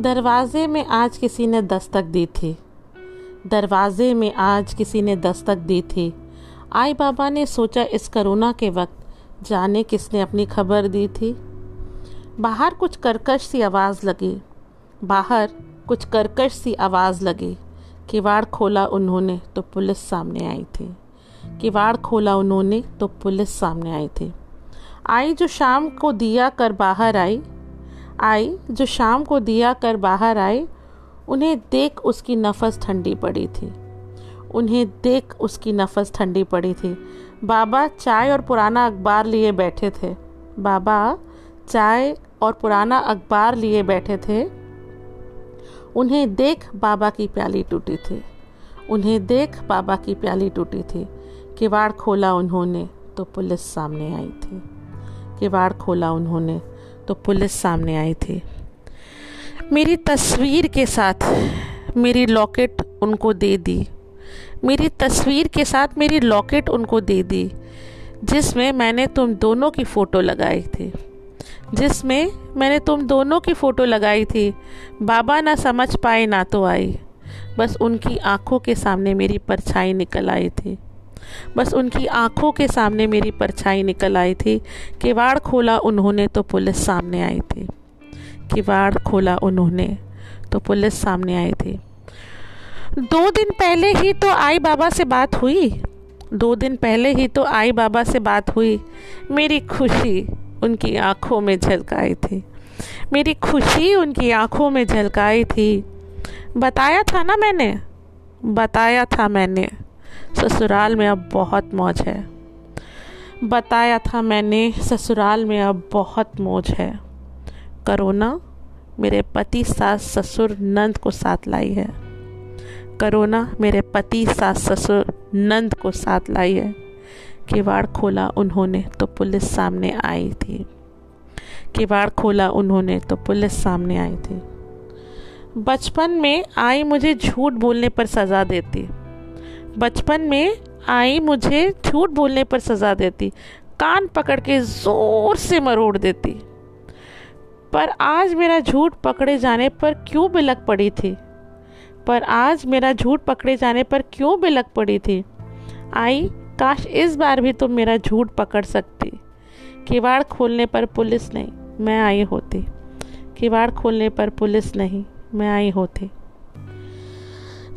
दरवाजे में आज किसी ने दस्तक दी थी। दरवाजे में आज किसी ने दस्तक दी थी। आई बाबा ने सोचा इस करोना के वक्त जाने किसने अपनी खबर दी थी। बाहर कुछ करकश सी आवाज़ लगी। बाहर कुछ करकश सी आवाज़ लगी किवाड़ खोला उन्होंने तो पुलिस सामने आई थी। किवाड़ खोला उन्होंने तो पुलिस सामने आई थी। आई जो शाम को दिया कर बाहर आई आई, जो शाम को दिया कर बाहर आई, उन्हें देख उसकी नफस ठंडी पड़ी थी। उन्हें देख उसकी नफस ठंडी पड़ी थी। बाबा चाय और पुराना अखबार लिए बैठे थे। बाबा चाय और पुराना अखबार लिए बैठे थे। उन्हें देख बाबा की प्याली टूटी थी। उन्हें देख बाबा की प्याली टूटी थी। किवाड़ खोला उन्होंने तो पुलिस सामने आई थी। किवाड़ खोला उन्होंने तो पुलिस सामने आई थी। मेरी तस्वीर के साथ मेरी लॉकेट उनको दे दी। मेरी तस्वीर के साथ मेरी लॉकेट उनको दे दी, जिसमें मैंने तुम दोनों की फ़ोटो लगाई थी। जिसमें मैंने तुम दोनों की फ़ोटो लगाई थी। बाबा ना समझ पाए ना तो आई। बस उनकी आँखों के सामने मेरी परछाई निकल आई थी। बस उनकी आँखों के सामने मेरी परछाई निकल आई थी। किवाड़ खोला उन्होंने तो पुलिस सामने आई थी। किवाड़ खोला उन्होंने तो पुलिस सामने आई थी। दो दिन पहले ही तो आई बाबा से बात हुई। दो दिन पहले ही तो आई बाबा से बात हुई। मेरी खुशी उनकी आँखों में झलकाई थी। मेरी खुशी उनकी आँखों में झलकाई थी। बताया था ना मैंने? बताया था मैंने। ससुराल में अब बहुत मौज है। बताया था मैंने, ससुराल में अब बहुत मौज है। करोना मेरे पति, सास, ससुर, नंद को साथ लाई है। करोना मेरे पति, सास, ससुर, नंद को साथ लाई है। किवाड़ खोला उन्होंने तो पुलिस सामने आई थी। किवाड़ खोला उन्होंने तो पुलिस सामने आई थी। बचपन में आई मुझे झूठ बोलने पर सज़ा देती। बचपन में आई मुझे झूठ बोलने पर सज़ा देती, कान पकड़ के ज़ोर से मरोड़ देती। पर आज मेरा झूठ पकड़े जाने पर क्यों बिलक पड़ी थी? पर आज मेरा झूठ पकड़े जाने पर क्यों बिलक पड़ी थी? आई, काश इस बार भी तुम मेरा झूठ पकड़ सकती। किवाड़ खोलने पर पुलिस नहीं, मैं आई होती। किवाड़ खोलने पर पुलिस नहीं, मैं आई होती।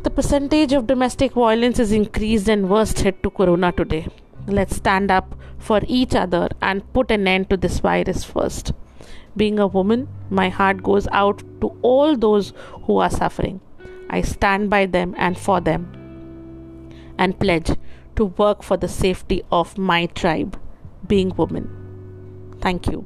The percentage of domestic violence is increased and worst hit to corona today. Let's stand up for each other and put an end to this virus first. Being a woman, my heart goes out to all those who are suffering. I stand by them and for them and pledge to work for the safety of my tribe, being woman. Thank you.